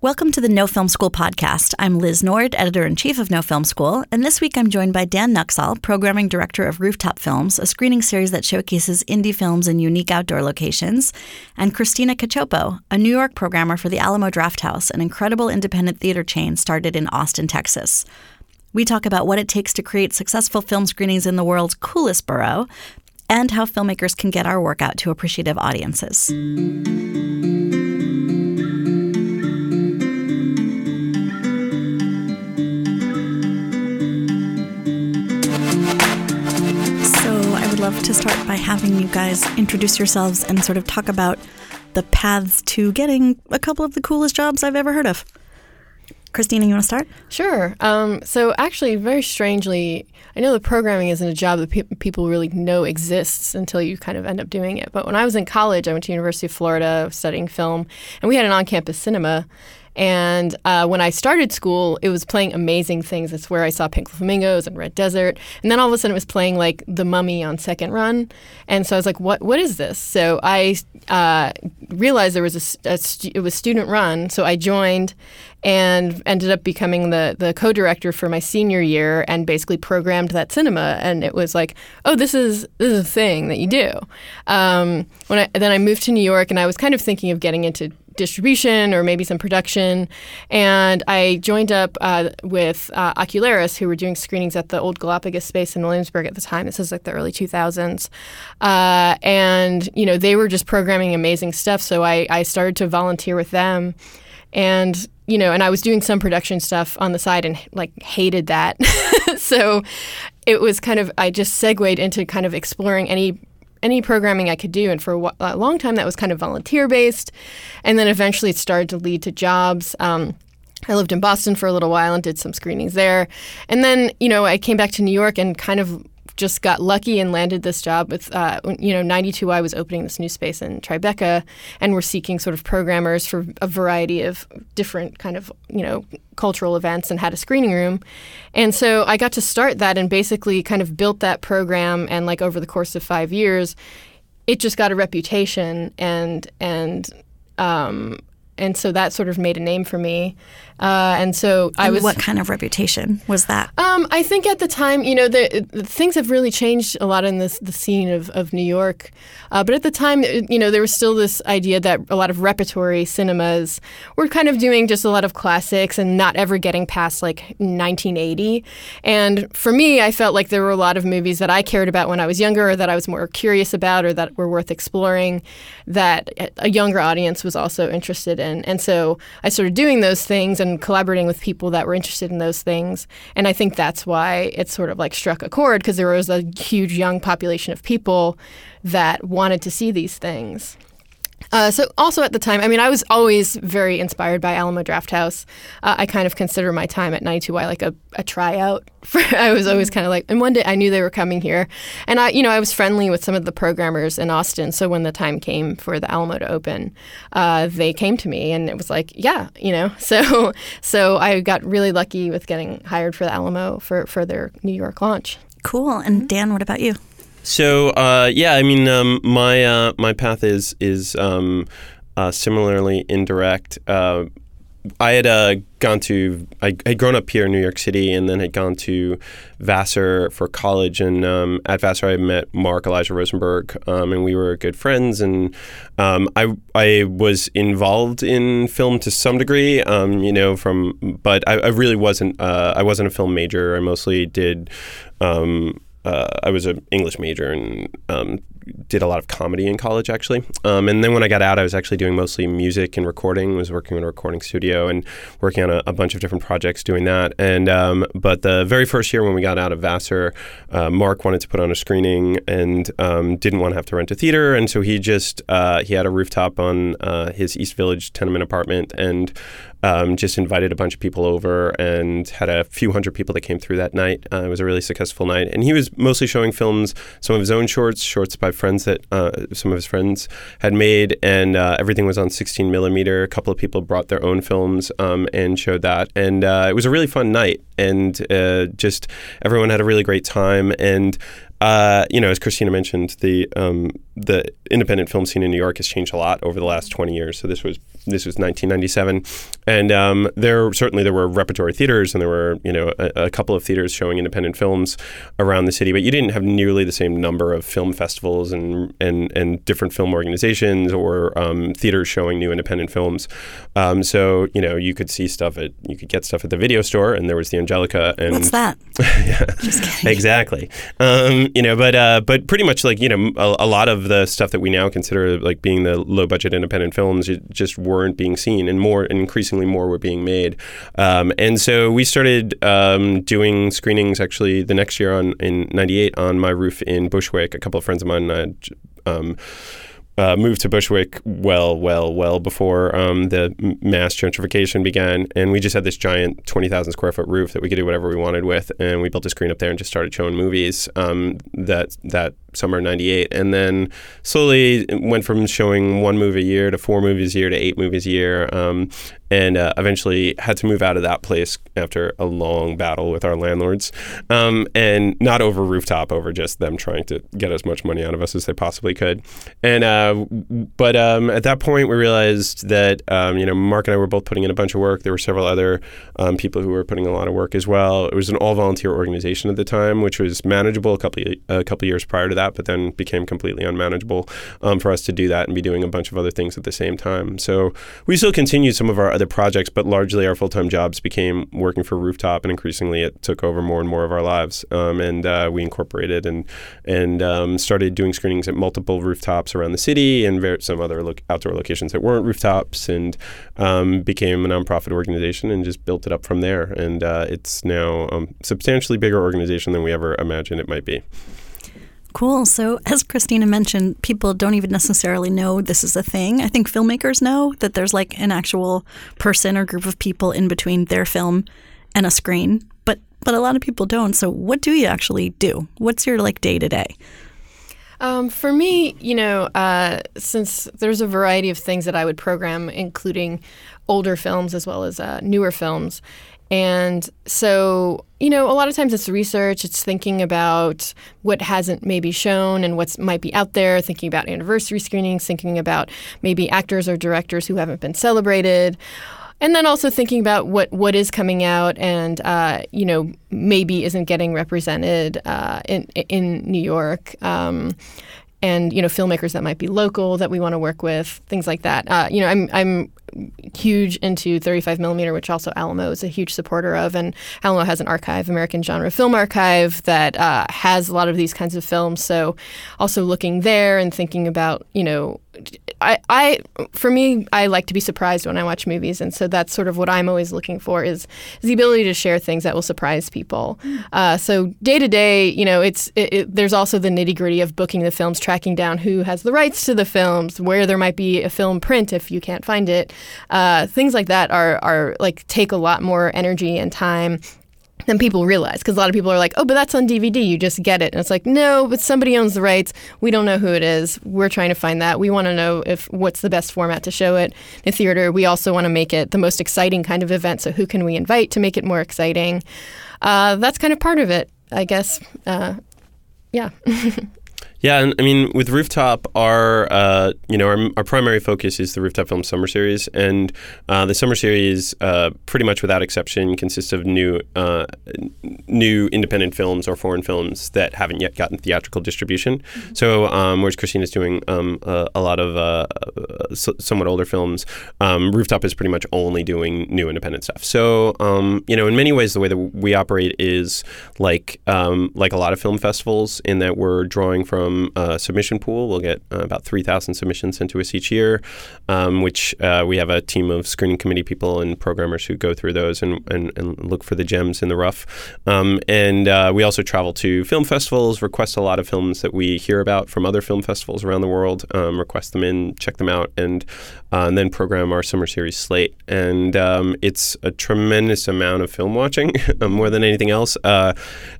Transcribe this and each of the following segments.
Welcome to the No Film School podcast. I'm Liz Nord, editor in chief of No Film School, and this week I'm joined by Dan Nuxoll, programming director of Rooftop Films, a screening series that showcases indie films in unique outdoor locations, and Cristina Cacioppo, a New York programmer for the Alamo Drafthouse, an incredible independent theater chain started in Austin, Texas. We talk about what it takes to create successful film screenings in the world's coolest borough, and how filmmakers can get our work out to appreciative audiences. To start by having you guys introduce yourselves and sort of talk about the paths to getting a couple of the coolest jobs I've ever heard of. Cristina, you want to start? Sure. Um, so, actually, very strangely, I know the programming isn't a job that pe- people really know exists until you kind of end up doing it. But when I was in college, I went to University of Florida studying film, and we had an on-campus cinema. And uh, when I started school, it was playing amazing things. It's where I saw Pink Flamingos and Red Desert. And then all of a sudden, it was playing like The Mummy on second run. And so I was like, "What? What is this?" So I uh, realized there was a, a it was student run. So I joined and ended up becoming the the co-director for my senior year and basically programmed that cinema and it was like oh this is this is a thing that you do um, when I then I moved to New York and I was kind of thinking of getting into distribution or maybe some production. And I joined up uh, with uh, Ocularis, who were doing screenings at the old Galapagos space in Williamsburg at the time. This was like the early 2000s. Uh, and, you know, they were just programming amazing stuff. So I, I started to volunteer with them. And, you know, and I was doing some production stuff on the side and like hated that. so it was kind of, I just segued into kind of exploring any any programming I could do. And for a, long time, that was kind of volunteer based. And then eventually it started to lead to jobs. Um, I lived in Boston for a little while and did some screenings there. And then, you know, I came back to New York and kind of just got lucky and landed this job with, uh, you know, 92, I was opening this new space in Tribeca, and we're seeking sort of programmers for a variety of different kind of, you know, cultural events and had a screening room. And so I got to start that and basically kind of built that program. And like over the course of five years, it just got a reputation and, and, um, and so that sort of made a name for me. Uh, and so I was. What kind of reputation was that? Um, I think at the time, you know, the, the, things have really changed a lot in this the scene of, of New York. Uh, but at the time, you know, there was still this idea that a lot of repertory cinemas were kind of doing just a lot of classics and not ever getting past like 1980. And for me, I felt like there were a lot of movies that I cared about when I was younger, or that I was more curious about, or that were worth exploring, that a younger audience was also interested in. And so I started doing those things and collaborating with people that were interested in those things. And I think that's why it sort of like struck a chord because there was a huge young population of people that wanted to see these things. Uh, so also at the time, I mean, I was always very inspired by Alamo Drafthouse. Uh, I kind of consider my time at 92Y like a, a tryout. For, I was always kind of like, and one day I knew they were coming here, and I, you know, I was friendly with some of the programmers in Austin. So when the time came for the Alamo to open, uh, they came to me, and it was like, yeah, you know. So so I got really lucky with getting hired for the Alamo for for their New York launch. Cool. And Dan, what about you? So uh, yeah, I mean, um, my uh, my path is is um, uh, similarly indirect. Uh, I had uh, gone to I had grown up here in New York City, and then had gone to Vassar for college. And um, at Vassar, I met Mark Elijah Rosenberg, um, and we were good friends. And um, I I was involved in film to some degree, um, you know, from but I, I really wasn't uh, I wasn't a film major. I mostly did. Um, uh, I was an English major and um, did a lot of comedy in college actually. Um, and then when I got out, I was actually doing mostly music and recording. Was working in a recording studio and working on a, a bunch of different projects doing that. And um, but the very first year when we got out of Vassar, uh, Mark wanted to put on a screening and um, didn't want to have to rent a theater, and so he just uh, he had a rooftop on uh, his East Village tenement apartment and um, just invited a bunch of people over and had a few hundred people that came through that night. Uh, it was a really successful night, and he was mostly showing films, some of his own shorts, shorts by friends that uh, some of his friends had made, and uh, everything was on 16 millimeter. A couple of people brought their own films um, and showed that, and uh, it was a really fun night, and uh, just everyone had a really great time, and uh, you know, as Cristina mentioned, the um, the independent film scene in New York has changed a lot over the last 20 years. So this was this was 1997, and um, there certainly there were repertory theaters and there were you know a, a, couple of theaters showing independent films around the city, but you didn't have nearly the same number of film festivals and and and different film organizations or um, theaters showing new independent films. Um, so you know you could see stuff at you could get stuff at the video store, and there was the Angelica. And what's that? yeah, exactly. Um, you know, but uh, but pretty much like you know a, a, lot of the stuff that we now consider like being the low budget independent films just weren't being seen, and more and increasingly more were being made. Um, and so we started um, doing screenings actually the next year on in '98 on my roof in Bushwick. A couple of friends of mine. Uh, um, uh, moved to Bushwick well, well, well before um, the mass gentrification began, and we just had this giant twenty thousand square foot roof that we could do whatever we wanted with, and we built a screen up there and just started showing movies. Um, that that summer '98, and then slowly went from showing one movie a year to four movies a year to eight movies a year, um, and uh, eventually had to move out of that place after a long battle with our landlords, um, and not over rooftop, over just them trying to get as much money out of us as they possibly could, and uh, but um, at that point we realized that um, you know Mark and I were both putting in a bunch of work. There were several other um, people who were putting a lot of work as well. It was an all volunteer organization at the time, which was manageable a couple a couple years prior to that, but then became completely unmanageable um, for us to do that and be doing a bunch of other things at the same time. So we still continued some of our other projects, but largely our full time jobs became working for Rooftop, and increasingly it took over more and more of our lives. Um, and uh, we incorporated and and um, started doing screenings at multiple rooftops around the city and ver- some other lo- outdoor locations that weren't rooftops, and um, became a nonprofit organization and just built it up from there. And uh, it's now a substantially bigger organization than we ever imagined it might be. Cool. So, as Christina mentioned, people don't even necessarily know this is a thing. I think filmmakers know that there's like an actual person or group of people in between their film and a screen, but but a lot of people don't. So, what do you actually do? What's your like day to day? Um, for me, you know, uh, since there's a variety of things that I would program, including older films as well as uh, newer films, and so, you know, a lot of times it's research, it's thinking about what hasn't maybe shown and what might be out there, thinking about anniversary screenings, thinking about maybe actors or directors who haven't been celebrated. And then also thinking about what, what is coming out and, uh, you know, maybe isn't getting represented uh, in, in New York. Um, and you know filmmakers that might be local that we want to work with, things like that. Uh, you know, I'm I'm huge into 35 millimeter, which also Alamo is a huge supporter of, and Alamo has an archive, American Genre Film Archive, that uh, has a lot of these kinds of films. So, also looking there and thinking about you know I, I, for me, I like to be surprised when I watch movies, and so that's sort of what I'm always looking for is, is the ability to share things that will surprise people. Mm. Uh, so day to day, you know, it's it, it, there's also the nitty gritty of booking the films, tracking down who has the rights to the films, where there might be a film print if you can't find it. Uh, things like that are are like take a lot more energy and time than people realize because a lot of people are like, oh, but that's on DVD. You just get it. And it's like, no, but somebody owns the rights. We don't know who it is. We're trying to find that. We want to know if what's the best format to show it in theater. We also want to make it the most exciting kind of event. So who can we invite to make it more exciting? Uh, that's kind of part of it, I guess. Uh, yeah. Yeah, and I mean, with Rooftop, our uh, you know our, our primary focus is the Rooftop Film Summer Series, and uh, the summer series, uh, pretty much without exception, consists of new uh, new independent films or foreign films that haven't yet gotten theatrical distribution. Mm-hmm. So, um, whereas Cristina's doing um, a, a, lot of uh, uh, somewhat older films, um, Rooftop is pretty much only doing new independent stuff. So, um, you know, in many ways, the way that we operate is like um, like a lot of film festivals in that we're drawing from from a submission pool. We'll get uh, about 3,000 submissions into us each year, um, which uh, we have a team of screening committee people and programmers who go through those and, and, and look for the gems in the rough. Um, and uh, we also travel to film festivals, request a lot of films that we hear about from other film festivals around the world, um, request them in, check them out, and, uh, and then program our summer series slate. And um, it's a tremendous amount of film watching, more than anything else.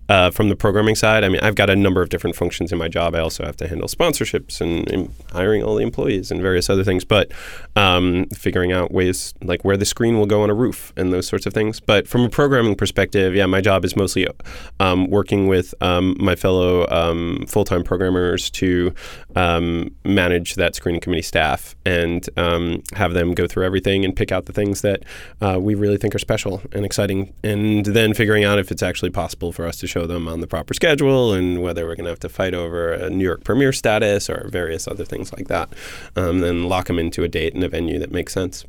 Uh, from the programming side, I mean, I've got a number of different functions in my job I also have to handle sponsorships and, and hiring all the employees and various other things. But um, figuring out ways like where the screen will go on a roof and those sorts of things. But from a programming perspective, yeah, my job is mostly um, working with um, my fellow um, full time programmers to um, manage that screening committee staff and um, have them go through everything and pick out the things that uh, we really think are special and exciting, and then figuring out if it's actually possible for us to show them on the proper schedule and whether we're going to have to fight over a New York premiere status or various other things like that. Um, then lock them into a date and a venue that makes sense.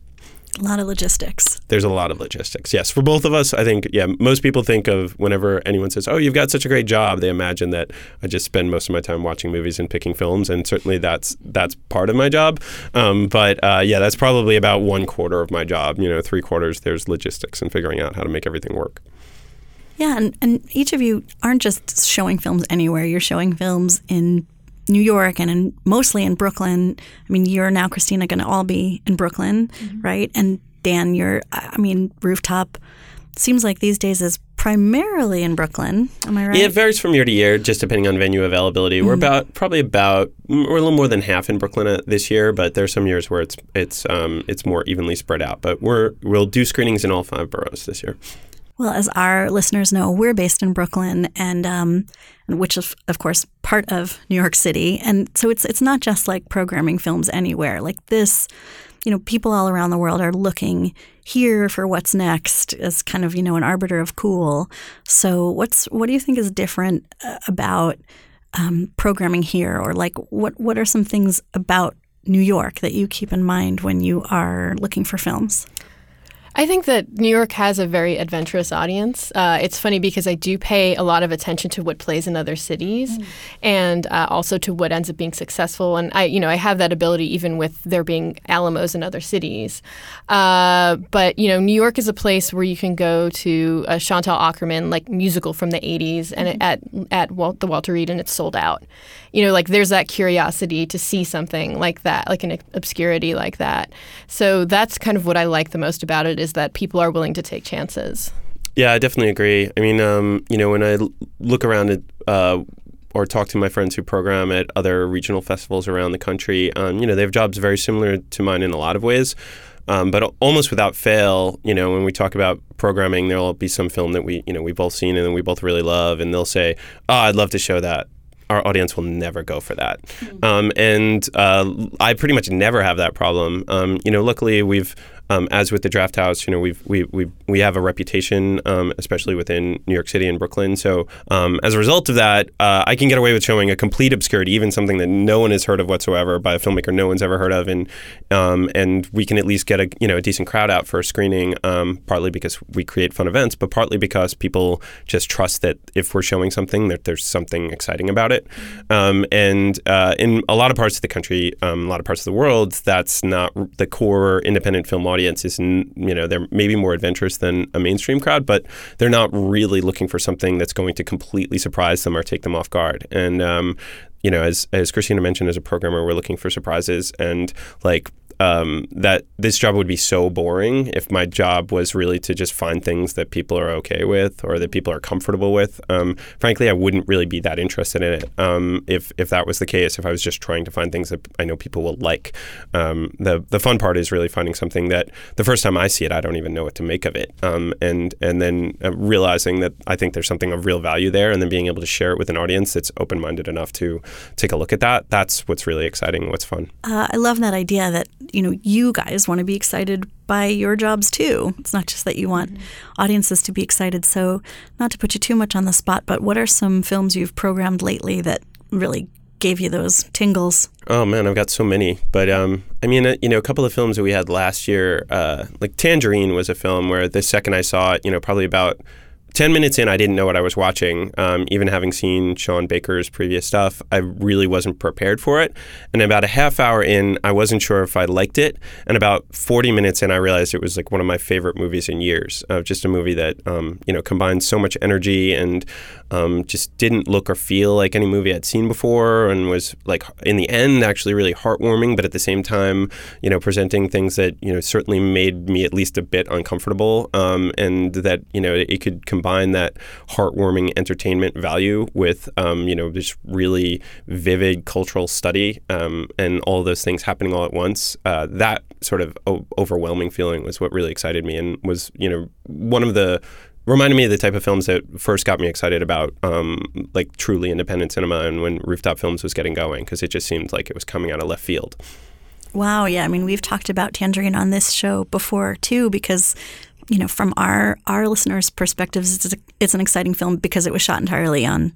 A lot of logistics. There's a lot of logistics. Yes, for both of us, I think. Yeah, most people think of whenever anyone says, "Oh, you've got such a great job," they imagine that I just spend most of my time watching movies and picking films, and certainly that's that's part of my job. Um, but uh, yeah, that's probably about one quarter of my job. You know, three quarters there's logistics and figuring out how to make everything work. Yeah, and, and each of you aren't just showing films anywhere. You're showing films in New York and in, mostly in Brooklyn. I mean, you're now, Cristina, going to all be in Brooklyn, mm-hmm. right? And Dan, you're, I mean, Rooftop seems like these days is primarily in Brooklyn. Am I right? Yeah, it varies from year to year, just depending on venue availability. Mm-hmm. We're about probably about we're a little more than half in Brooklyn uh, this year, but there's some years where it's it's um, it's more evenly spread out. But we're we'll do screenings in all five boroughs this year. Well, as our listeners know, we're based in Brooklyn, and um, which is, of course, part of New York City. And so it's it's not just like programming films anywhere. Like this, you know, people all around the world are looking here for what's next as kind of you know an arbiter of cool. So what's what do you think is different uh, about um, programming here, or like what what are some things about New York that you keep in mind when you are looking for films? I think that New York has a very adventurous audience. Uh, it's funny because I do pay a lot of attention to what plays in other cities, mm. and uh, also to what ends up being successful. And I, you know, I have that ability even with there being Alamos in other cities. Uh, but you know, New York is a place where you can go to a Chantal Akerman like musical from the '80s, and mm-hmm. at at Walt, the Walter Reade, and it's sold out. You know, like there's that curiosity to see something like that, like an obscurity like that. So that's kind of what I like the most about it is that people are willing to take chances. Yeah, I definitely agree. I mean, um, you know, when I look around at uh, or talk to my friends who program at other regional festivals around the country, um, you know, they have jobs very similar to mine in a lot of ways. Um, but almost without fail, you know, when we talk about programming, there'll be some film that we, you know, we both seen and we both really love, and they'll say, "Oh, I'd love to show that." Our audience will never go for that, mm-hmm. um, and uh, I pretty much never have that problem. Um, you know, luckily we've um, as with the Drafthouse, you know, we've, we, we, we have a reputation, um, especially within New York City and Brooklyn. So um, as a result of that, uh, I can get away with showing a complete obscurity, even something that no one has heard of whatsoever by a filmmaker no one's ever heard of, and um, and we can at least get a you know a decent crowd out for a screening. Um, partly because we create fun events, but partly because people just trust that if we're showing something, that there's something exciting about it. Um, and uh, in a lot of parts of the country, a lot of parts of the world, that's not the core independent film audience audience is, you know, they're maybe more adventurous than a mainstream crowd, but they're not really looking for something that's going to completely surprise them or take them off guard. And um, you know, as as Cristina mentioned, as a programmer, we're looking for surprises, and like um, that this job would be so boring if my job was really to just find things that people are okay with or that people are comfortable with. Um, frankly, I wouldn't really be that interested in it um, if if that was the case. If I was just trying to find things that I know people will like. Um, the the fun part is really finding something that the first time I see it, I don't even know what to make of it, um, and and then uh, realizing that I think there's something of real value there, and then being able to share it with an audience that's open minded enough to take a look at that. That's what's really exciting. What's fun. Uh, I love that idea that you know you guys want to be excited by your jobs too. It's not just that you want mm-hmm. audiences to be excited. So, not to put you too much on the spot, but what are some films you've programmed lately that really gave you those tingles? Oh man, I've got so many. But um, I mean, uh, you know, a couple of films that we had last year, uh, like Tangerine was a film where the second I saw it, you know, probably about 10 minutes in, I didn't know what I was watching. Um, even having seen Sean Baker's previous stuff, I really wasn't prepared for it. And about a half hour in, I wasn't sure if I liked it. And about 40 minutes in, I realized it was like one of my favorite movies in years. Uh, just a movie that, um, you know, combines so much energy and um, just didn't look or feel like any movie I'd seen before, and was like in the end actually really heartwarming, but at the same time, you know, presenting things that you know certainly made me at least a bit uncomfortable, um, and that you know it could combine that heartwarming entertainment value with um, you know this really vivid cultural study um, and all those things happening all at once. Uh, that sort of o- overwhelming feeling was what really excited me, and was you know one of the reminded me of the type of films that first got me excited about um, like truly independent cinema and when rooftop films was getting going because it just seemed like it was coming out of left field Wow, yeah. I mean, we've talked about Tangerine on this show before too, because you know, from our our listeners' perspectives, it's a, it's an exciting film because it was shot entirely on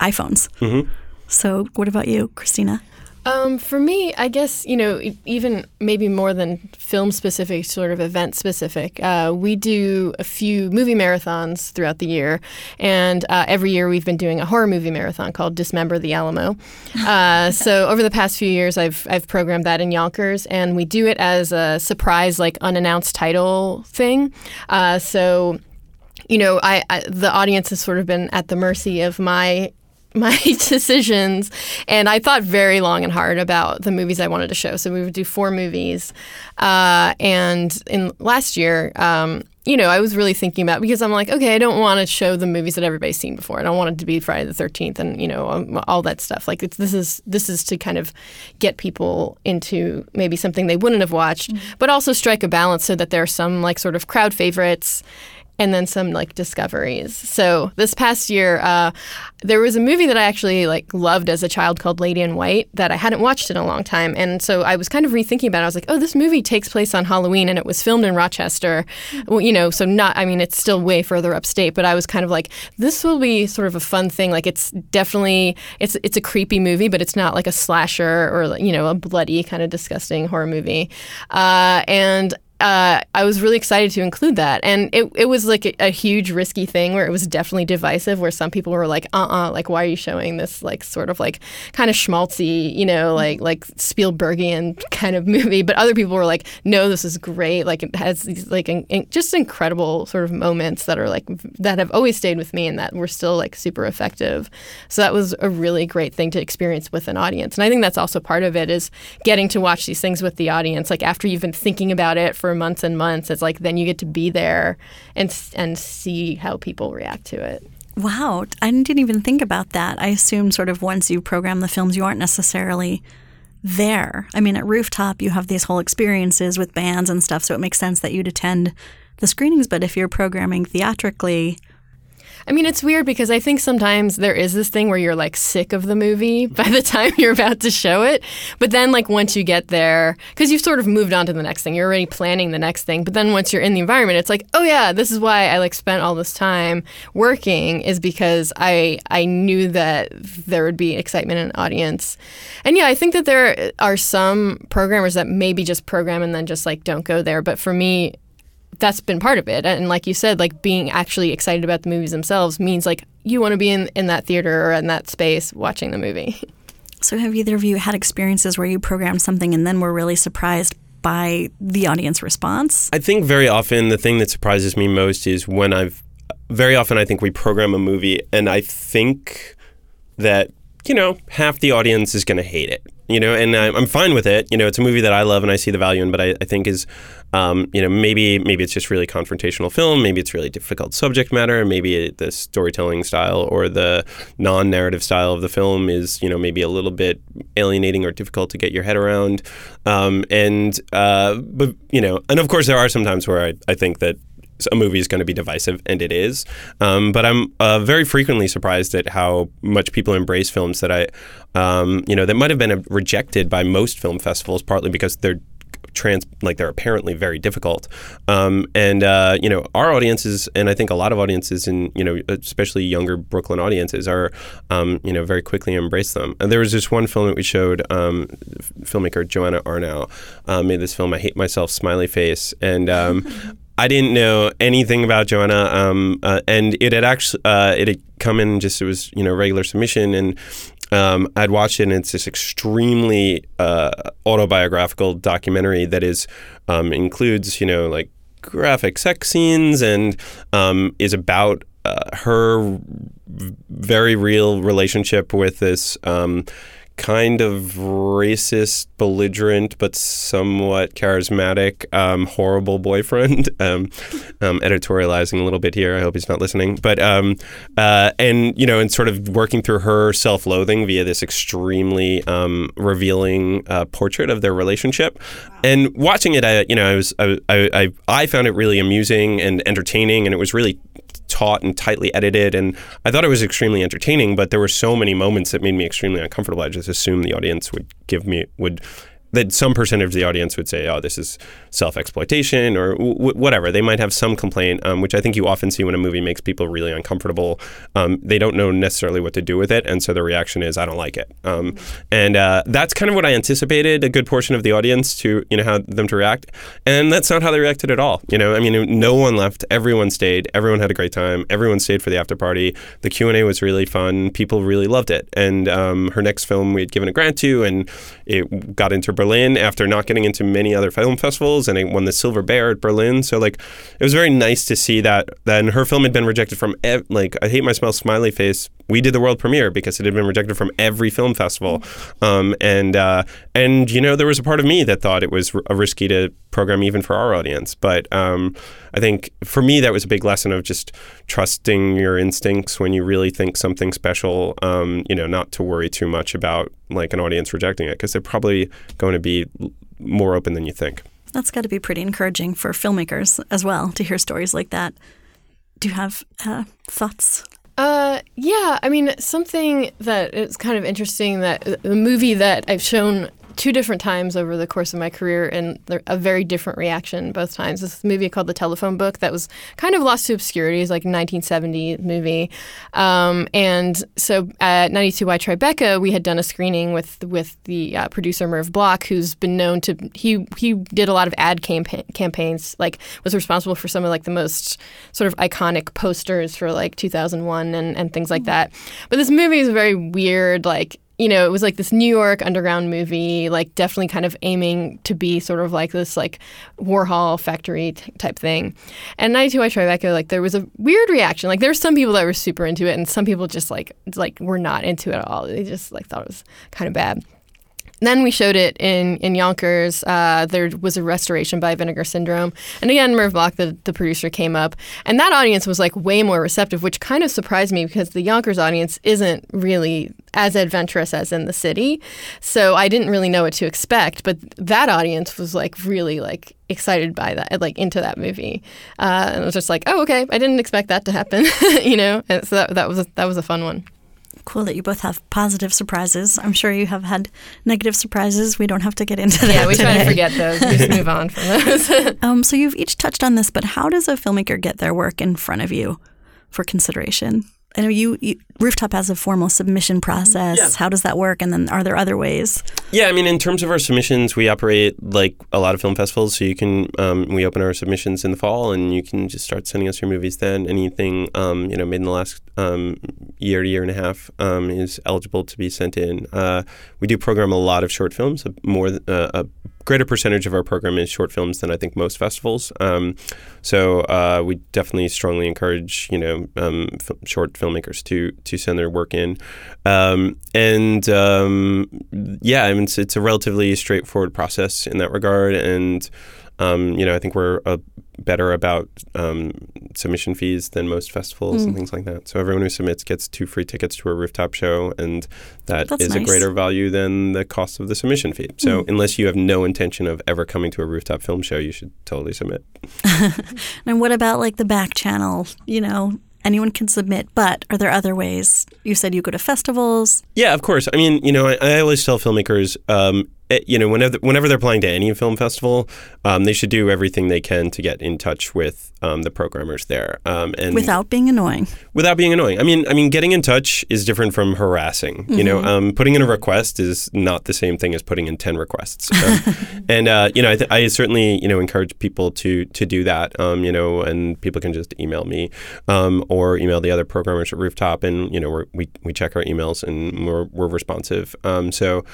iPhones. Mm-hmm. So, what about you, Cristina? Um, for me, I guess you know, even maybe more than film specific, sort of event specific. Uh, we do a few movie marathons throughout the year, and uh, every year we've been doing a horror movie marathon called Dismember the Alamo. Uh, so over the past few years, I've I've programmed that in Yonkers, and we do it as a surprise, like unannounced title thing. Uh, so you know, I, I the audience has sort of been at the mercy of my my decisions. And i thought very long and hard about the movies i wanted to show. So we would do four movies. Uh, and in last year um, you know i was really thinking about because i'm like okay i don't want to show the movies that everybody's seen before. I don't want it to be friday the 13th and you know um, all that stuff. Like it's, this is this is to kind of get people into maybe something they wouldn't have watched but also strike a balance so that there are some like sort of crowd favorites and then some like discoveries. So this past year, uh, there was a movie that I actually like loved as a child called Lady in White that I hadn't watched in a long time, and so I was kind of rethinking about. it. I was like, oh, this movie takes place on Halloween, and it was filmed in Rochester. Well, you know, so not. I mean, it's still way further upstate, but I was kind of like, this will be sort of a fun thing. Like, it's definitely it's it's a creepy movie, but it's not like a slasher or you know a bloody kind of disgusting horror movie, uh, and uh, I was really excited to include that. And it, it was like a, a, huge risky thing where it was definitely divisive, where some people were like, uh uh like, why are you showing this, like, sort of like kind of schmaltzy, you know, like, like Spielbergian kind of movie? But other people were like, no, this is great. Like, it has these, like, in, in, just incredible sort of moments that are like, that have always stayed with me and that were still like super effective. So that was a really great thing to experience with an audience. And I think that's also part of it is getting to watch these things with the audience. Like, after you've been thinking about it for months and months, it's like then you get to be there and and see how people react to it. Wow, I didn't even think about that. I assumed sort of once you program the films, you aren't necessarily there. I mean, at Rooftop, you have these whole experiences with bands and stuff, so it makes sense that you'd attend the screenings. But if you're programming theatrically, I mean, it's weird because I think sometimes there is this thing where you're like sick of the movie by the time you're about to show it. But then, like, once you get there, because you've sort of moved on to the next thing, you're already planning the next thing. But then once you're in the environment, it's like, oh, yeah, this is why I like spent all this time working, is because I, I knew that there would be excitement in an audience. And yeah, I think that there are some programmers that maybe just program and then just like don't go there. But for me, that's been part of it. And like you said, like being actually excited about the movies themselves means like you want to be in, in that theater or in that space watching the movie. So have either of you had experiences where you programmed something and then were really surprised by the audience response? I think very often the thing that surprises me most is when I've very often I think we program a movie and I think that you know half the audience is going to hate it you know, and I'm fine with it. You know, it's a movie that I love and I see the value in, but I, I think is, um, you know, maybe maybe it's just really confrontational film, maybe it's really difficult subject matter, maybe the storytelling style or the non-narrative style of the film is, you know, maybe a little bit alienating or difficult to get your head around, um, and uh, but you know, and of course there are some times where I, I think that a movie is going to be divisive, and it is. Um, but I'm uh, very frequently surprised at how much people embrace films that I, um, you know, that might have been rejected by most film festivals, partly because they're trans like they're apparently very difficult. Um, and uh, you know our audiences and I think a lot of audiences and you know especially younger Brooklyn audiences are um, you know very quickly embrace them. And there was this one film that we showed um, filmmaker Joanna Arnow uh, made this film I Hate Myself Smiley Face. And um, I didn't know anything about Joanna, um, uh, and it had actually uh, it had come in just it was you know regular submission, and um, I'd watched it, and it's this extremely uh, autobiographical documentary that is um, includes you know like graphic sex scenes and um, is about uh, her very real relationship with this um, kind of racist, belligerent, but somewhat charismatic, um, horrible boyfriend. Um, um, editorializing a little bit here. I hope he's not listening. But um, uh, and you know, and sort of working through her self-loathing via this extremely um, revealing uh, portrait of their relationship. And watching it, I you know, I was I, I I found it really amusing and entertaining, and it was really taut and tightly edited, and I thought it was extremely entertaining. But there were so many moments that made me extremely uncomfortable. I just assumed the audience would give me would that some percentage of the audience would say, "Oh, this is self-exploitation," or w- whatever. They might have some complaint, um, which I think you often see when a movie makes people really uncomfortable. Um, they don't know necessarily what to do with it, and so the reaction is, "I don't like it." Um, and uh, that's kind of what I anticipated a good portion of the audience to, you know, how them to react, and that's not how they reacted at all. You know, I mean, no one left. Everyone stayed. Everyone had a great time. Everyone stayed for the after party. The Q and A was really fun. People really loved it. And um, her next film we had given a grant to, and it got into Berlin after not getting into many other film festivals, and it won the Silver Bear at Berlin. So like, it was very nice to see that. Then her film had been rejected from ev- like I hate my smell smiley face. We did the world premiere because it had been rejected from every film festival, um, and uh, and you know there was a part of me that thought it was r- risky to program even for our audience. But um, I think for me that was a big lesson of just trusting your instincts when you really think something special. Um, you know, not to worry too much about like an audience rejecting it because they're probably going to be more open than you think. That's got to be pretty encouraging for filmmakers as well to hear stories like that. Do you have uh, thoughts? Uh, yeah. I mean, something that is kind of interesting that the movie that I've shown two different times over the course of my career and a very different reaction both times. This movie called The Telephone Book that was kind of lost to obscurity. It's like a 1970 movie. Um, and so at 92Y Tribeca, we had done a screening with with the uh, producer Merv Bloch, who's been known to he he did a lot of ad campaign, campaigns, like was responsible for some of like the most sort of iconic posters for like 2001 and, and things like that. But this movie is very weird, like you know, it was like this New York underground movie, like definitely kind of aiming to be sort of like this like Warhol factory t- type thing. And 92Y Tribeca, like there was a weird reaction. Like there were some people that were super into it, and some people just like like were not into it at all. They just like thought it was kind of bad. Then we showed it in in Yonkers. Uh, there was a restoration by Vinegar Syndrome, and again, Merv Bloch, the, the producer, came up, and that audience was like way more receptive, which kind of surprised me because the Yonkers audience isn't really as adventurous as in the city. So I didn't really know what to expect, but that audience was like really like excited by that, like into that movie, uh, and it was just like, oh, okay, I didn't expect that to happen, you know. And so that, that was a, that was a fun one cool that you both have positive surprises. I'm sure you have had negative surprises. We don't have to get into that. Yeah, we today. try to forget those. We just move on from those. um, so you've each touched on this, but how does a filmmaker get their work in front of you for consideration? I know you, you Rooftop has a formal submission process. Yeah. How does that work? And then are there other ways? Yeah, I mean, in terms of our submissions, we operate like a lot of film festivals. So you can, um, we open our submissions in the fall, and you can just start sending us your movies then. Anything, um, you know, made in the last um, year year and a half um, is eligible to be sent in. Uh, we do program a lot of short films. More, uh, a greater percentage of our program is short films than I think most festivals. Um, so uh, we definitely strongly encourage, you know, um, f- short filmmakers to to send their work in. Um, and um, yeah, I mean, it's, it's, a relatively straightforward process in that regard. And, um, you know, I think we're uh, better about um, submission fees than most festivals Hmm. and things like that. So everyone who submits gets two free tickets to a rooftop show, and that That's is a greater value than the cost of the submission fee. So Hmm. unless you have no intention of ever coming to a rooftop film show, you should totally submit. And what about like the back channel? You know, anyone can submit, but are there other ways? You said you go to festivals. Yeah, of course. I mean, you know, I, I always tell filmmakers, um, you know, whenever whenever they're applying to any film festival, um, they should do everything they can to get in touch with um, the programmers there, um, and Without being annoying. without being annoying. I mean, I mean, getting in touch is different from harassing. You know, um, putting in a request is not the same thing as putting in ten requests. And uh, you know, I, th- I certainly you know encourage people to to do that. Um, you know, and people can just email me um, or email the other programmers at Rooftop, and you know, we're, we we check our emails and we're we're responsive. Um, so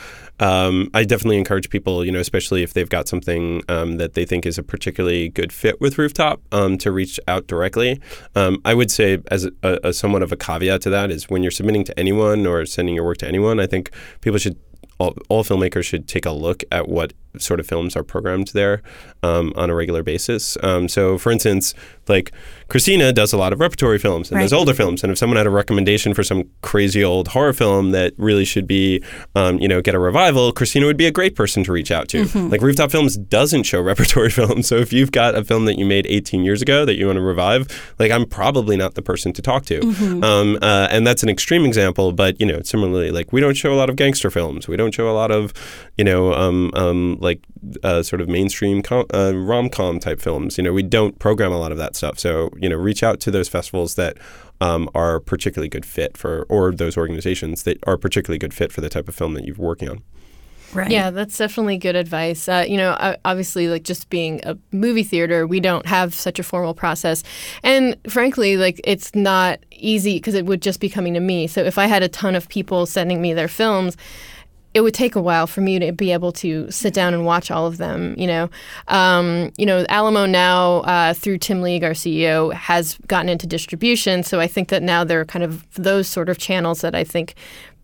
um, I definitely definitely encourage people, you know, especially if they've got something um, that they think is a particularly good fit with Rooftop, um, to reach out directly. Um, I would say, as a, a, somewhat of a caveat to that, is when you're submitting to anyone or sending your work to anyone, I think people should all, all, filmmakers should take a look at what sort of films are programmed there um, on a regular basis. Um, so, for instance, like Cristina does a lot of repertory films and right. older films, and if someone had a recommendation for some crazy old horror film that really should be, um, you know, get a revival, Cristina would be a great person to reach out to. Mm-hmm. Like Rooftop Films doesn't show repertory films, so if you've got a film that you made 18 years ago that you want to revive, like I'm probably not the person to talk to. Mm-hmm. Um, uh, and that's an extreme example, but you know, similarly, like we don't show a lot of gangster films, we don't show a lot of, you know, um, um, like uh, sort of mainstream com- uh, rom com type films. You know, we don't program a lot of that stuff. So you know, reach out to those festivals that um, are particularly good fit for, or those organizations that are particularly good fit for the type of film that you're working on. Right. Yeah, that's definitely good advice. Uh, you know, obviously, like just being a movie theater, we don't have such a formal process, and frankly, like it's not easy because it would just be coming to me. So if I had a ton of people sending me their films, it would take a while for me to be able to sit down and watch all of them. You know, um, you know, Alamo now uh, through Tim League, our CEO, has gotten into distribution. So I think that now there are kind of those sort of channels that I think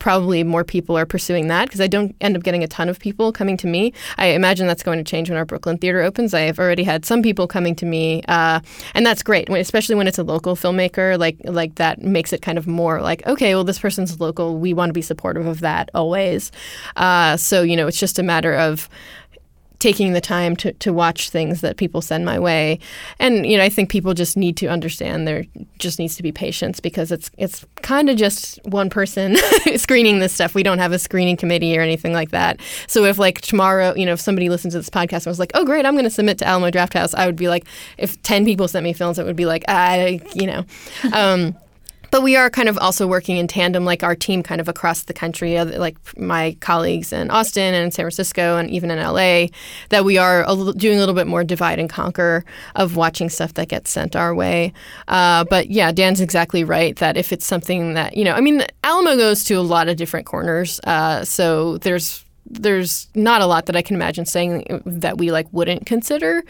probably more people are pursuing that because I don't end up getting a ton of people coming to me. I imagine that's going to change when our Brooklyn theater opens. I have already had some people coming to me, uh, and that's great, especially when it's a local filmmaker. Like like that makes it kind of more like okay, well this person's local. We want to be supportive of that always. Uh, so you know, it's just a matter of taking the time to, to watch things that people send my way. And you know, I think people just need to understand there just needs to be patience because it's it's kind of just one person screening this stuff. We don't have a screening committee or anything like that. So if like tomorrow, you know, if somebody listens to this podcast and was like, "Oh, great, I'm going to submit to Alamo Drafthouse," I would be like, if ten people sent me films, it would be like, I, you know. Um, but we are kind of also working in tandem, like our team kind of across the country, like my colleagues in Austin and San Francisco and even in LA, that we are a little, doing a little bit more divide and conquer of watching stuff that gets sent our way. Uh, but yeah, Dan's exactly right that if it's something that, you know, I mean, Alamo goes to a lot of different corners. Uh, so there's there's not a lot that I can imagine saying that we like wouldn't consider,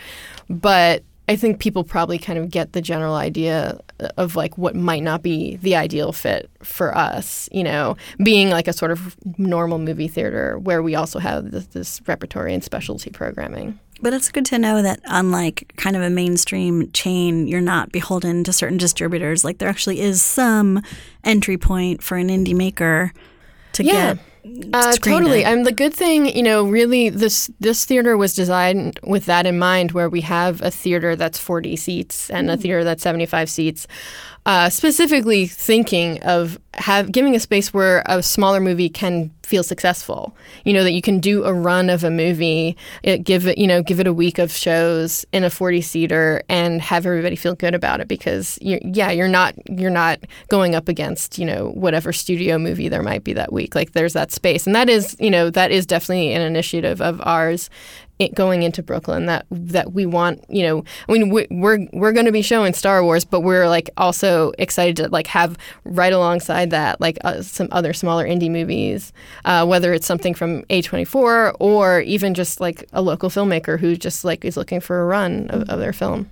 but I think people probably kind of get the general idea of like what might not be the ideal fit for us, you know, being like a sort of normal movie theater where we also have this, this repertory and specialty programming. But it's good to know that unlike kind of a mainstream chain, you're not beholden to certain distributors. Like there actually is some entry point for an indie maker to yeah. get uh, totally. And the good thing, you know, really, this this theater was designed with that in mind, where we have a theater that's 40 seats and a mm. theater that's 75 seats uh, specifically thinking of have giving a space where a smaller movie can feel successful. You know that you can do a run of a movie, it, give it you know give it a week of shows in a forty seater, and have everybody feel good about it because you're, yeah you're not you're not going up against you know whatever studio movie there might be that week. Like there's that space, and that is you know that is definitely an initiative of ours going into Brooklyn that that we want. You know, I mean, we, we're we're going to be showing Star Wars, but we're like also excited to like have right alongside that like uh, some other smaller indie movies, uh, whether it's something from A24 or even just like a local filmmaker who just like is looking for a run of, of their film.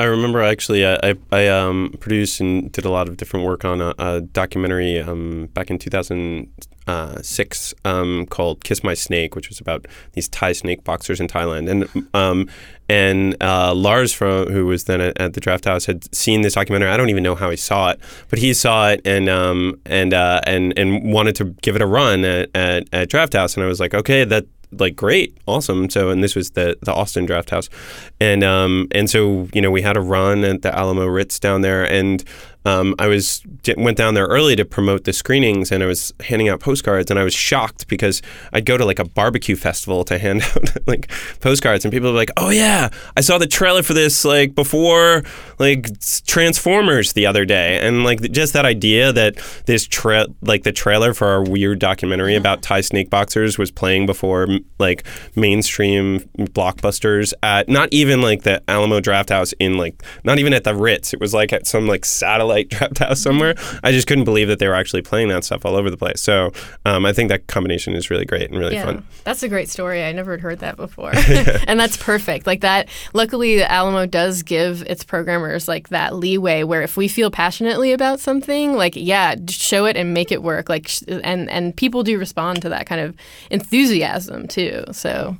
I remember actually I, I, um, produced and did a lot of different work on a, a documentary um, back in 2006 uh, um, called "Kiss My Snake," which was about these Thai snake boxers in Thailand. And um, and uh, Lars, from who was then at, at, the Drafthouse, had seen this documentary. I don't even know how he saw it, but he saw it and um, and uh, and and wanted to give it a run at, at, at Drafthouse. And I was like, okay, that like great, awesome. So and this was the the Austin Drafthouse, and um and so you know we had a run at the Alamo Ritz down there, and um, I was went down there early to promote the screenings, and I was handing out postcards, and I was shocked because I'd go to like a barbecue festival to hand out like postcards, and people were like, "Oh yeah, I saw the trailer for this like before like Transformers the other day," and like just that idea that this tra- like the trailer for our weird documentary about Thai snake boxers was playing before like mainstream blockbusters at not even like the Alamo Drafthouse in like not even at the Ritz, it was like at some like satellite satellite draft house somewhere. I just couldn't believe that they were actually playing that stuff all over the place. So um, I think that combination is really great and really yeah, fun. that's a great story. I never had heard that before, and that's perfect. Like that. Luckily, the Alamo does give its programmers like that leeway where if we feel passionately about something, like yeah, show it and make it work. Like sh- and and people do respond to that kind of enthusiasm too. So.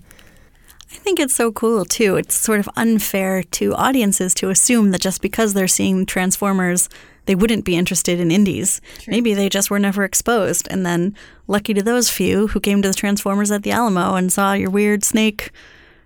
I think it's so cool too. It's sort of unfair to audiences to assume that just because they're seeing Transformers, they wouldn't be interested in indies. Maybe they just were never exposed. And then, lucky to those few who came to the Transformers at the Alamo and saw your weird snake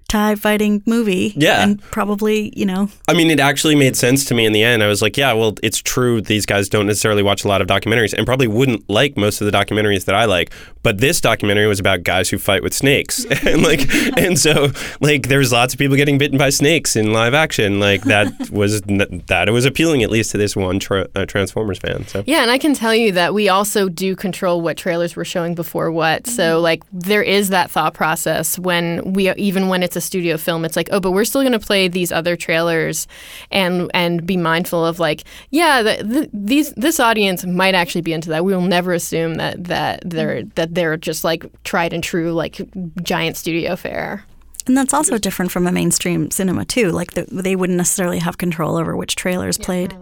Thai fighting movie. Yeah. And probably, you know, I mean, it actually made sense to me in the end. I was like, yeah, well, it's true. These guys don't necessarily watch a lot of documentaries and probably wouldn't like most of the documentaries that I like. But this documentary was about guys who fight with snakes, and like, and so like, there's lots of people getting bitten by snakes in live action. Like that was that was appealing at least to this one tra- uh, Transformers fan. So Yeah, and I can tell you that we also do control what trailers we're showing before what. So like there is that thought process when we even when it's a studio film, it's like, oh, but we're still going to play these other trailers, and and be mindful of like, yeah, the, the, these this audience might actually be into that. We will never assume that that they're that they're just like tried and true like giant studio fare. and that's also different from a mainstream cinema too. Like the, they wouldn't necessarily have control over which trailers played.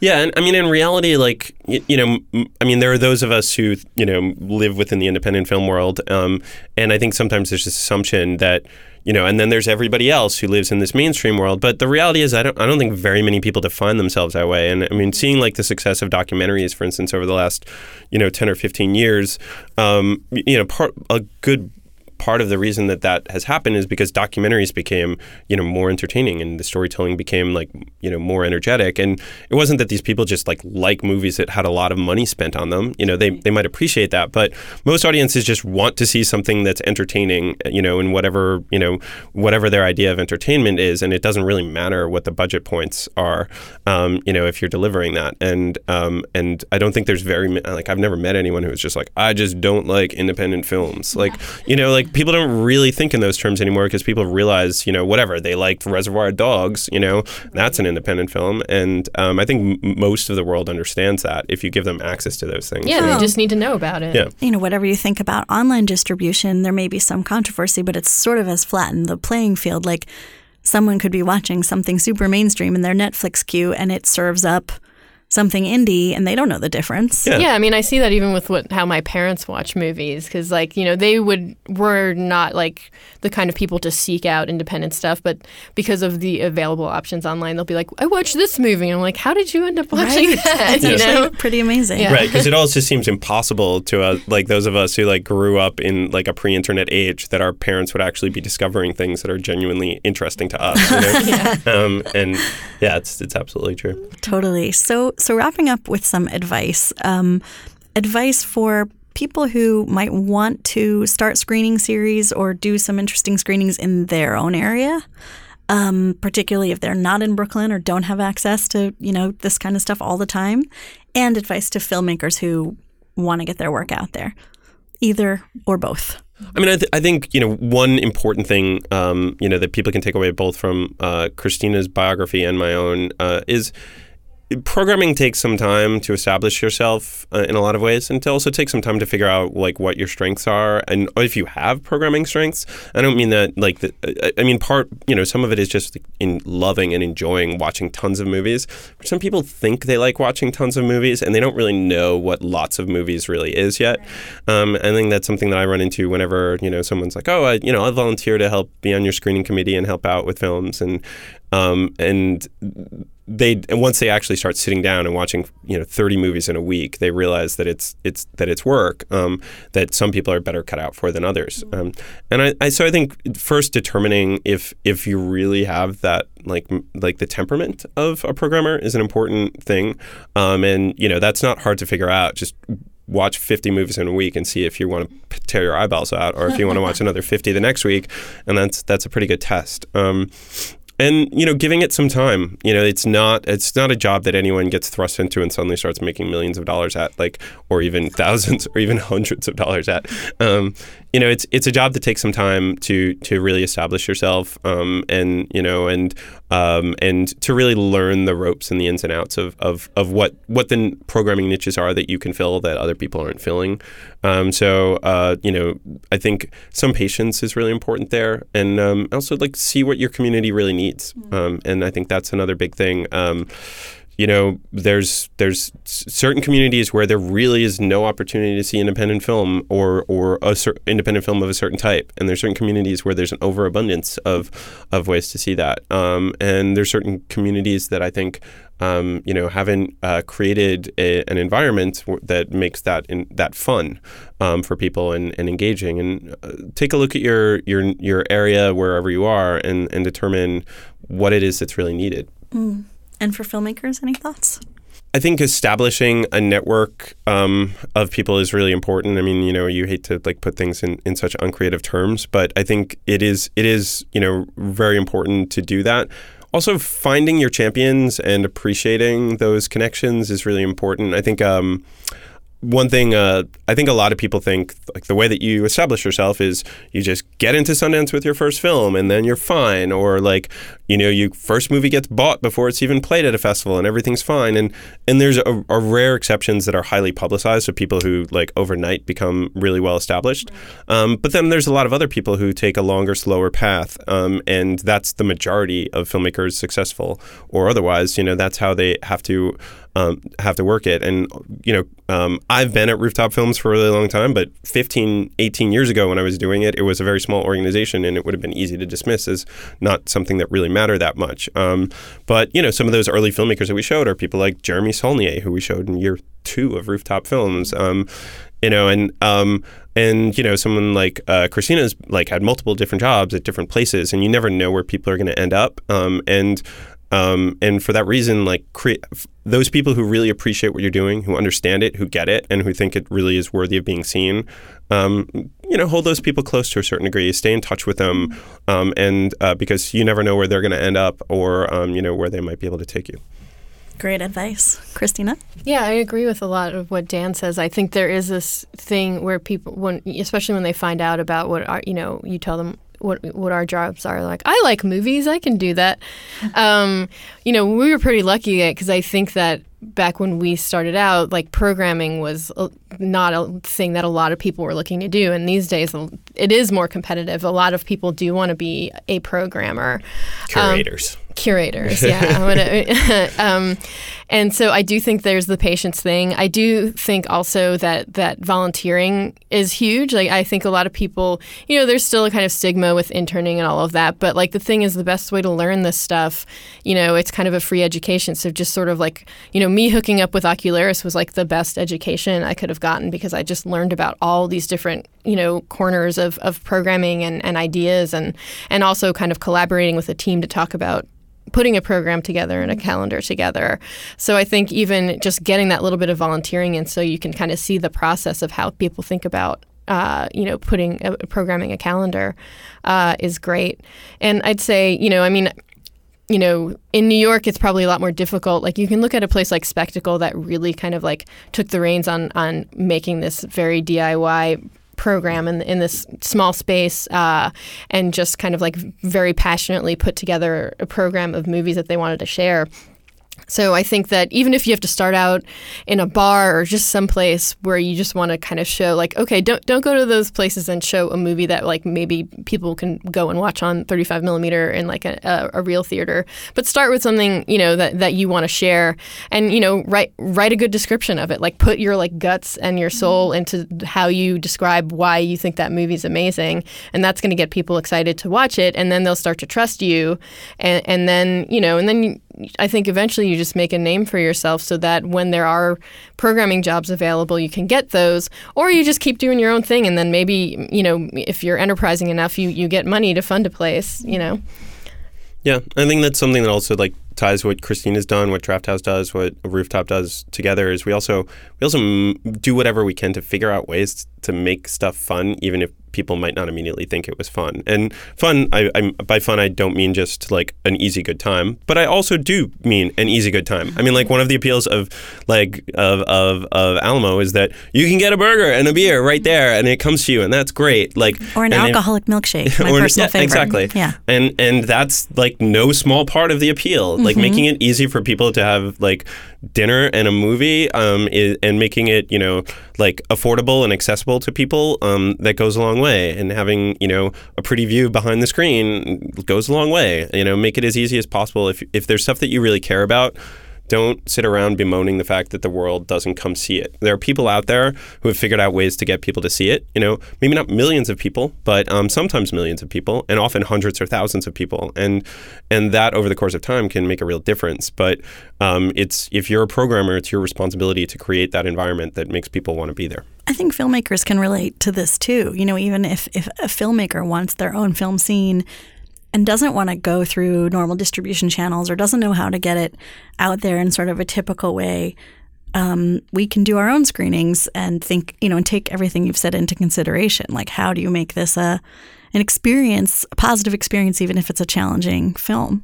Yeah, and I mean, in reality, like you, you know, I mean, there are those of us who you know live within the independent film world, um, and I think sometimes there's this assumption that you know, and then there's everybody else who lives in this mainstream world. But the reality is, I don't, I don't think very many people define themselves that way. And I mean, seeing like the success of documentaries, for instance, over the last you know ten or fifteen years, um, you know, part a good part of the reason that that has happened is because documentaries became you know more entertaining and the storytelling became like you know more energetic. And it wasn't that these people just like like movies that had a lot of money spent on them. You know they, they might appreciate that but most audiences just want to see something that's entertaining you know in whatever you know whatever their idea of entertainment is. And it doesn't really matter what the budget points are um, you know if you're delivering that. And um, and I don't think there's very like I've never met anyone who was just like I just don't like independent films. Like you know like people don't really think in those terms anymore because people realize, you know, whatever they liked Reservoir Dogs, you know, that's an independent film, and um, I think m- most of the world understands that if you give them access to those things. Yeah, So- they just need to know about it. Yeah. you know, whatever you think about online distribution, there may be some controversy, but it's sort of has flattened the playing field. Like someone could be watching something super mainstream in their Netflix queue and it serves up something indie and they don't know the difference. Yeah. Yeah, I mean, I see that even with what how my parents watch movies because, like, you know, they would were not like the kind of people to seek out independent stuff, but because of the available options online, they'll be like, "I watched this movie," and I'm like, "How did you end up watching Right? that?" It's You know? pretty amazing. Yeah. Right, because it also just seems impossible to uh, like those of us who like grew up in like a pre-internet age that our parents would actually be discovering things that are genuinely interesting to us. You know? um, and yeah, it's it's absolutely true. Totally. So, so wrapping up with some advice, um, advice for people who might want to start screening series or do some interesting screenings in their own area. Um, particularly if they're not in Brooklyn or don't have access to you know this kind of stuff all the time, and advice to filmmakers who want to get their work out there, either or both. I mean, I, th- I think you know one important thing um, you know that people can take away both from uh, Cristina's biography and my own uh, is programming takes some time to establish yourself uh, in a lot of ways, and to also take some time to figure out like what your strengths are, and if you have programming strengths. I don't mean that like the, I- I mean part you know some of it is just in loving and enjoying watching tons of movies. Some people think they like watching tons of movies, and they don't really know what lots of movies really is yet. Um, I think that's something that I run into whenever you know someone's like, oh, I, you know, I'll volunteer to help be on your screening committee and help out with films, and um, and they and once they actually start sitting down and watching you know 30 movies in a week they realize that it's it's that it's work um, that some people are better cut out for than others. Um, and I, I so I think first determining if if you really have that like like the temperament of a programmer is an important thing. Um, and you know that's not hard to figure out. Just watch 50 movies in a week and see if you want to tear your eyeballs out or if you want to watch another 50 the next week. And that's that's a pretty good test. Um, and you know giving it some time you know it's not it's not a job that anyone gets thrust into and suddenly starts making millions of dollars at like or even thousands or even hundreds of dollars at. Um, you know, it's it's a job that takes some time to to really establish yourself, um, and you know, and um, and to really learn the ropes and the ins and outs of, of, of what what the programming niches are that you can fill that other people aren't filling. Um, so uh, you know, I think some patience is really important there, and um, also like see what your community really needs. Um, and I think that's another big thing. You know, there's there's certain communities where there really is no opportunity to see independent film or or a cer- independent film of a certain type, and there's certain communities where there's an overabundance of of ways to see that. Um, and there's certain communities that I think um, you know haven't uh, created a, an environment that makes that in, that fun um, for people and, and engaging. And uh, take a look at your your your area wherever you are, and and determine what it is that's really needed. Mm. And for filmmakers, any thoughts? I think establishing a network um, of people is really important. I mean, you know, you hate to like put things in, in such uncreative terms, but I think it is it is you know very important to do that. Also, finding your champions and appreciating those connections is really important. I think. Um, one thing uh, I think a lot of people think like the way that you establish yourself is you just get into Sundance with your first film and then you're fine, or like you know your first movie gets bought before it's even played at a festival and everything's fine. And and there's a, a rare exceptions that are highly publicized of people who like overnight become really well established. Um, but then there's a lot of other people who take a longer, slower path, um, and that's the majority of filmmakers successful or otherwise. You know that's how they have to um, have to work it. And, you know, um, I've been at Rooftop Films for a really long time, but 15, 18 years ago when I was doing it, it was a very small organization and it would have been easy to dismiss as not something that really mattered that much. Um, but, you know, some of those early filmmakers that we showed are people like Jeremy Saulnier, who we showed in year two of Rooftop Films. Um, you know, and um, and you know, someone like uh, Cristina's like had multiple different jobs at different places, and you never know where people are going to end up. Um, and um, and for that reason, like create those people who really appreciate what you're doing, who understand it, who get it, and who think it really is worthy of being seen. Um, you know, hold those people close to a certain degree. Stay in touch with them, um, and uh, because you never know where they're going to end up, or um, you know where they might be able to take you. Great advice, Cristina. Yeah, I agree with a lot of what Dan says. I think there is this thing where people, when especially when they find out about what are, you know, you tell them what what our jobs are like. I like movies. I can do that. Um, you know, we were pretty lucky because I think that back when we started out, like programming was not a thing that a lot of people were looking to do. And these days, it is more competitive. A lot of people do want to be a programmer. Curators. Um, curators, yeah. um, and so I do think there's the patience thing. I do think also that that volunteering is huge. Like I think a lot of people, you know, there's still a kind of stigma with interning and all of that. But like the thing is, the best way to learn this stuff, you know, it's kind of a free education. So just sort of like, you know, me hooking up with Ocularis was like the best education I could have gotten because I just learned about all these different, you know, corners of, of programming and, and ideas and and also kind of collaborating with a team to talk about putting a program together and a calendar together. So I think even just getting that little bit of volunteering in so you can kind of see the process of how people think about uh, you know, putting programming a calendar uh, is great. And I'd say, you know, I mean, you know, in New York, it's probably a lot more difficult. Like you can look at a place like Spectacle that really kind of like took the reins on on making this very DIY program in, in this small space uh, and just kind of like very passionately put together a program of movies that they wanted to share. So I think that even if you have to start out in a bar or just someplace where you just want to kind of show like okay don't don't go to those places and show a movie that like maybe people can go and watch on 35 millimeter in like a, a, a real theater but start with something you know that, that you want to share and you know write write a good description of it like put your like guts and your soul mm-hmm. into how you describe why you think that movie is amazing and that's going to get people excited to watch it and then they'll start to trust you and, and then you know and then you, I think eventually you just make a name for yourself so that when there are programming jobs available, you can get those, or you just keep doing your own thing, and then maybe you know if you're enterprising enough, you you get money to fund a place, you know. Yeah, I think that's something that also like ties what Cristina's done, what Drafthouse does, what Rooftop does together. Is we also we also do whatever we can to figure out ways to make stuff fun, even if people might not immediately think it was fun. And fun, I, I'm by fun I don't mean just like an easy good time, but I also do mean an easy good time. I mean like one of the appeals of like of of, of Alamo is that you can get a burger and a beer right there, and it comes to you, and that's great. Like Or an and if- alcoholic milkshake, my or- personal yeah, favorite. Exactly. Yeah. And and that's like no small part of the appeal. Like Mm-hmm. making it easy for people to have like dinner and a movie, um, is, and making it you know like affordable and accessible to people, um, that goes a long way. And having you know a pretty view behind the screen goes a long way. You know, make it as easy as possible. If if there's stuff that you really care about. Don't sit around bemoaning the fact that the world doesn't come see it. There are people out there who have figured out ways to get people to see it. You know, maybe not millions of people, but um, sometimes millions of people, and often hundreds or thousands of people. And and that over the course of time can make a real difference. But um, it's if you're a programmer, it's your responsibility to create that environment that makes people want to be there. I think filmmakers can relate to this too. You know, even if, if a filmmaker wants their own film scene and doesn't want to go through normal distribution channels or doesn't know how to get it out there in sort of a typical way, um, we can do our own screenings and think, you know, and take everything you've said into consideration. Like, how do you make this a an experience, a positive experience, even if it's a challenging film?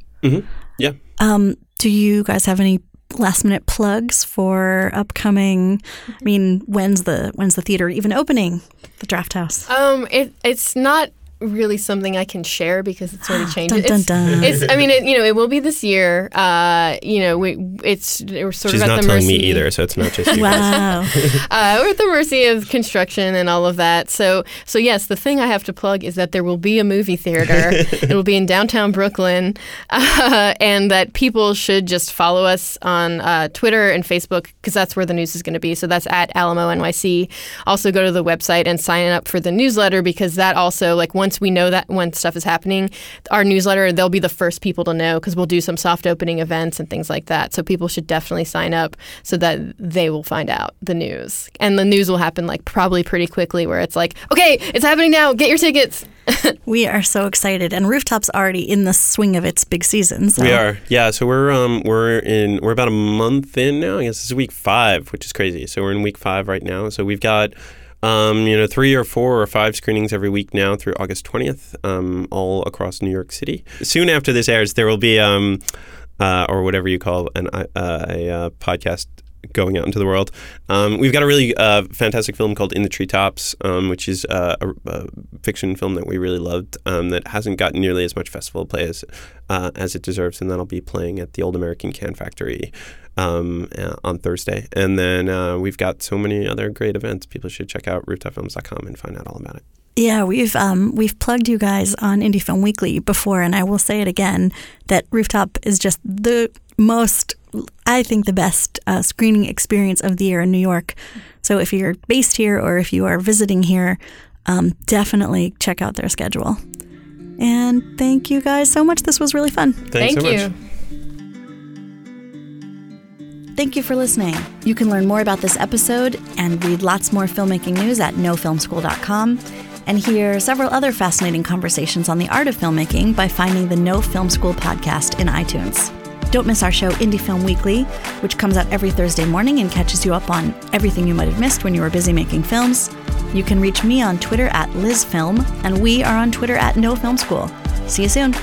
Yeah. Um, do you guys have any last minute plugs for upcoming? I mean, when's the when's the theater even opening? The Drafthouse. Um, it it's not really something I can share because it's sort of changed. Dun, dun, It's, it's I mean, it, you know, it will be this year. Uh, you know, we it's we're sort She's of at not the telling mercy. me either, so it's not just you. Wow. uh, we're at the mercy of construction and all of that. So, so yes, the thing I have to plug is that there will be a movie theater. it will be in downtown Brooklyn, uh, and that people should just follow us on uh, Twitter and Facebook because that's where the news is going to be. So that's at Alamo NYC. Also, go to the website and sign up for the newsletter because that also, like, once we know that when stuff is happening, our newsletter they'll be the first people to know because we'll do some soft opening events and things like that. So people should definitely sign up so that they will find out the news. And the news will happen like probably pretty quickly where it's like, okay, it's happening now. Get your tickets. we are so excited, and Rooftop's already in the swing of its big season. So. We are, yeah. So we're um we're in we're about a month in now. I guess this is week five, which is crazy. So we're in week five right now. So we've got um you know three or four or five screenings every week now through August twentieth, um all across New York City. Soon after this airs, there will be um uh, or whatever you call an uh, a uh, podcast going out into the world. Um, we've got a really uh, fantastic film called In the Treetops, um, which is uh, a, a fiction film that we really loved um, that hasn't gotten nearly as much festival play as, uh, as it deserves, and that'll be playing at the Old American Can Factory um, uh, on Thursday. And then uh, we've got so many other great events. People should check out rooftopfilms.com and find out all about it. Yeah, we've um, we've plugged you guys on Indie Film Weekly before, and I will say it again that Rooftop is just the most, I think, the best uh, screening experience of the year in New York. So if you're based here or if you are visiting here, um, definitely check out their schedule. And thank you guys so much. This was really fun. Thanks Thank so you. much. Thank you for listening. You can learn more about this episode and read lots more filmmaking news at nofilmschool.com and hear several other fascinating conversations on the art of filmmaking by finding the No Film School podcast in iTunes. Don't miss our show, Indie Film Weekly, which comes out every Thursday morning and catches you up on everything you might have missed when you were busy making films. You can reach me on Twitter at LizFilm, and we are on Twitter at No Film School. See you soon.